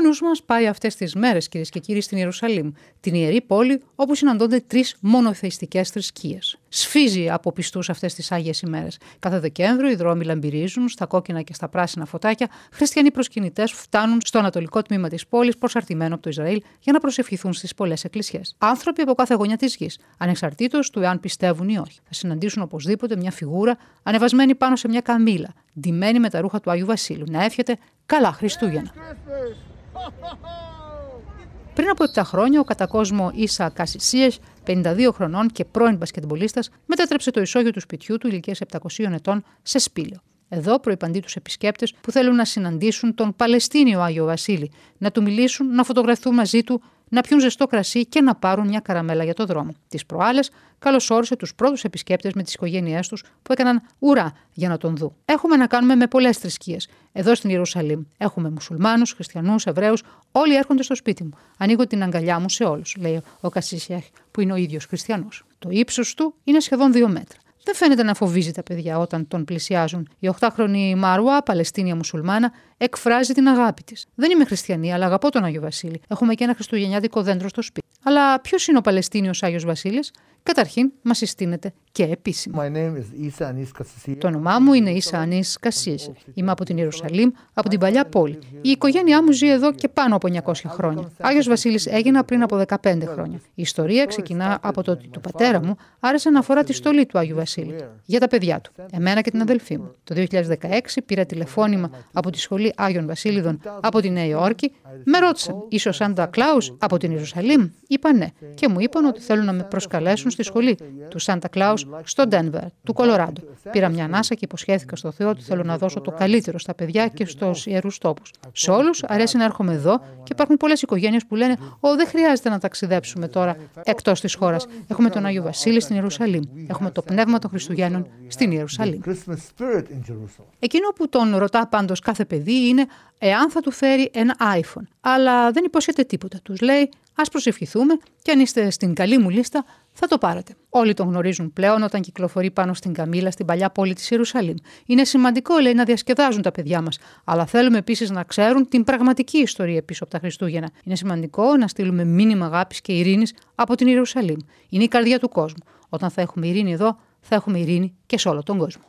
Ο νους μας πάει αυτές τις μέρες, κυρίες και κύριοι, στην Ιερουσαλήμ, την ιερή πόλη όπου συναντώνται τρεις μονοθεϊστικές θρησκείες. Σφίζει από πιστούς αυτές τις άγιες ημέρες. Κάθε Δεκέμβριο οι δρόμοι λαμπυρίζουν, στα κόκκινα και στα πράσινα φωτάκια, χριστιανοί προσκυνητές φτάνουν στο ανατολικό τμήμα της πόλης, προσαρτημένο από το Ισραήλ, για να προσευχηθούν στις πολλές εκκλησιέ. Άνθρωποι από κάθε γωνιά της γης, ανεξαρτήτως του εάν πιστεύουν ή όχι. Θα συναντήσουν οπωσδήποτε μια φιγούρα ανεβασμένη πάνω σε μια καμίλα, ντυμένη με τα ρούχα του Άγιου Βασίλου, να εύχεται καλά Χριστούγεννα. Πριν από 7 χρόνια, ο κατακόσμο Ίσα Κασισίες, 52 χρονών και πρώην μπασκετμπολίστας, μετέτρεψε το ισόγειο του σπιτιού του ηλικίας 700 ετών σε σπήλαιο. Εδώ προϋπαντεί τους επισκέπτες που θέλουν να συναντήσουν τον Παλαιστίνιο Άγιο Βασίλη, να του μιλήσουν, να φωτογραφθούν μαζί του, να πιούν ζεστό κρασί και να πάρουν μια καραμέλα για το δρόμο. Τις προάλλες, καλωσόρισε τους πρώτους επισκέπτες με τις οικογένειές τους που έκαναν ουρά για να τον δουν. Έχουμε να κάνουμε με πολλές θρησκείες. Εδώ στην Ιερουσαλήμ έχουμε μουσουλμάνους, χριστιανούς, Εβραίους, όλοι έρχονται στο σπίτι μου. Ανοίγω την αγκαλιά μου σε όλους, λέει ο Κασίσιαχ, που είναι ο ίδιος χριστιανός. Το ύψος του είναι σχεδόν δύο μέτρα. Δεν φαίνεται να φοβίζει τα παιδιά όταν τον πλησιάζουν. Η 8χρονη Μαρουά, Παλαιστίνια μουσουλμάνα, εκφράζει την αγάπη της. Δεν είμαι χριστιανή, αλλά αγαπώ τον Άγιο Βασίλη. Έχουμε και ένα χριστουγεννιάτικο δέντρο στο σπίτι. Αλλά ποιος είναι ο Παλαιστίνιος Άγιος Βασίλης, Καταρχήν, μας συστήνεται και επίσημα. Το όνομά μου είναι Ίσα Ανή Κασίε. Είμαι από την Ιερουσαλήμ, από την παλιά πόλη. Η οικογένειά μου ζει εδώ και πάνω από 900 χρόνια. Άγιος Βασίλης έγινα πριν από 15 χρόνια. Η ιστορία ξεκινά από το ότι του πατέρα μου άρεσε να αφορά τη στολή του Άγιου Βασίλη για τα παιδιά του, εμένα και την αδελφή μου. Το 2016 πήρα τηλεφώνημα από τη σχολή Άγιων Βασίλειδων από τη Νέα Υόρκη. Με ρώτησαν, είσαι ο Σάντα Κλάους από την Ιερουσαλήμ; Είπα ναι. Και μου είπαν ότι θέλουν να με προσκαλέσουν στη σχολή του Σάντα Κλάου στο Ντένβερ, του Κολοράντο. Πήρα μια ανάσα και υποσχέθηκα στο Θεό ότι θέλω να δώσω το καλύτερο στα παιδιά και στους ιερούς τόπους. Σε όλους αρέσει να έρχομαι εδώ και υπάρχουν πολλές οικογένειες που λένε: Ω, δεν χρειάζεται να ταξιδέψουμε τώρα εκτός της χώρας. Έχουμε τον Άγιο Βασίλη στην Ιερουσαλήμ. Έχουμε το πνεύμα των Χριστουγέννων στην Ιερουσαλήμ. Εκείνο που τον ρωτά πάντως κάθε παιδί είναι εάν θα του φέρει ένα iPhone. Αλλά δεν υπόσχεται τίποτα. Τους λέει: Α προσευχηθούμε και αν είστε στην καλή μου λίστα, θα το πάρετε. Όλοι τον γνωρίζουν πλέον όταν κυκλοφορεί πάνω στην Καμίλα στην παλιά πόλη της Ιερουσαλήμ. Είναι σημαντικό, λέει, να διασκεδάζουν τα παιδιά μας. Αλλά θέλουμε επίσης να ξέρουν την πραγματική ιστορία πίσω από τα Χριστούγεννα. Είναι σημαντικό να στείλουμε μήνυμα αγάπης και ειρήνης από την Ιερουσαλήμ. Είναι η καρδιά του κόσμου. Όταν θα έχουμε ειρήνη εδώ, θα έχουμε ειρήνη και σε όλο τον κόσμο.